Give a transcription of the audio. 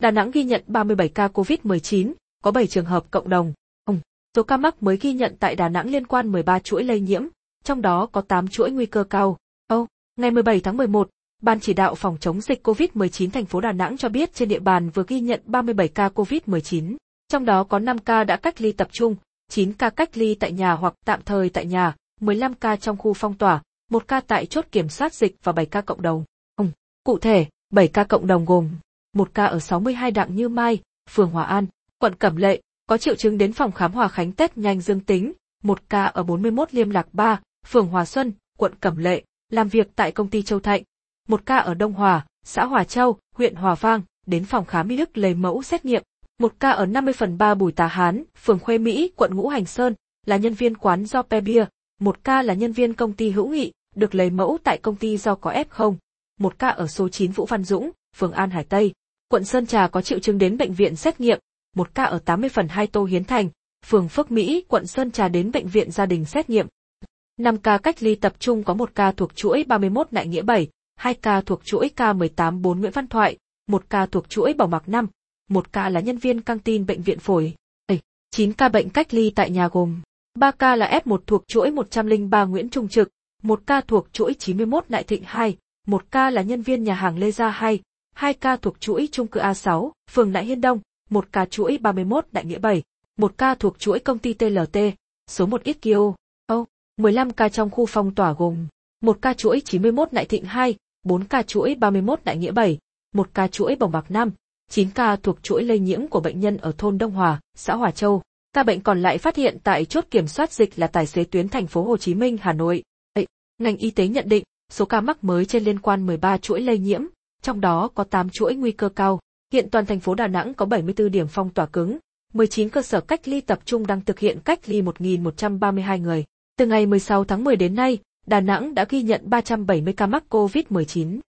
Đà Nẵng ghi nhận 37 ca COVID-19, có 7 trường hợp cộng đồng. Ông, Số ca mắc mới ghi nhận tại Đà Nẵng liên quan 13 chuỗi lây nhiễm, trong đó có 8 chuỗi nguy cơ cao. Âu, ngày 17 tháng 11, Ban chỉ đạo phòng chống dịch COVID-19 thành phố Đà Nẵng cho biết trên địa bàn vừa ghi nhận 37 ca COVID-19, trong đó có 5 ca đã cách ly tập trung, 9 ca cách ly tại nhà hoặc tạm thời tại nhà, 15 ca trong khu phong tỏa, 1 ca tại chốt kiểm soát dịch và 7 ca cộng đồng. Ông, Cụ thể, 7 ca cộng đồng gồm một ca ở 62 Đặng Như Mai, phường Hòa An, quận Cẩm Lệ, có triệu chứng đến phòng khám Hòa Khánh test nhanh dương tính, một ca ở 41 Liêm Lạc 3, phường Hòa Xuân, quận Cẩm Lệ, làm việc tại công ty Châu Thạnh, một ca ở Đông Hòa, xã Hòa Châu, huyện Hòa Vang, đến phòng khám Mỹ Đức lấy mẫu xét nghiệm, một ca ở 50 phần 3 Bùi Tà Hán, phường Khuê Mỹ, quận Ngũ Hành Sơn, là nhân viên quán do Pe Bia, một ca là nhân viên công ty Hữu Nghị, được lấy mẫu tại công ty do có F0, một ca ở số 9 Vũ Văn Dũng, phường An Hải Tây, quận Sơn Trà có triệu chứng đến bệnh viện xét nghiệm, một ca ở 80 phần 2 Tô Hiến Thành, phường Phước Mỹ, quận Sơn Trà đến bệnh viện gia đình xét nghiệm. 5 ca cách ly tập trung có một ca thuộc chuỗi 31 Đại Nghĩa 7, 2 ca thuộc chuỗi K18 4 Nguyễn Văn Thoại, một ca thuộc chuỗi Bảo Mạc 5, một ca là nhân viên căng tin bệnh viện phổi. 9 ca bệnh cách ly tại nhà gồm 3 ca là F1 thuộc chuỗi 103 Nguyễn Trung Trực, một ca thuộc chuỗi 91 Đại Thịnh 2, một ca là nhân viên nhà hàng Lê Gia 2, 2 ca thuộc chuỗi trung cư A6, phường Đại Hiên Đông, 1 ca chuỗi 31 Đại Nghĩa 7, 1 ca thuộc chuỗi công ty TLT, số 1 Itkio, Âu, 15 ca trong khu phong tỏa gồm 1 ca chuỗi 91 Đại Thịnh 2, 4 ca chuỗi 31 Đại Nghĩa 7, 1 ca chuỗi Bồng Bạc 5, 9 ca thuộc chuỗi lây nhiễm của bệnh nhân ở thôn Đông Hòa, xã Hòa Châu. Ca bệnh còn lại phát hiện tại chốt kiểm soát dịch là tài xế tuyến thành phố Hồ Chí Minh, Hà Nội. Ê, ngành y tế nhận định, số ca mắc mới trên liên quan 13 chuỗi lây nhiễm, trong đó có 8 chuỗi nguy cơ cao. Hiện toàn thành phố Đà Nẵng có 74 điểm phong tỏa cứng, 19 cơ sở cách ly tập trung đang thực hiện cách ly 1.132 người. Từ ngày 16 tháng 10 đến nay, Đà Nẵng đã ghi nhận 370 ca mắc COVID-19.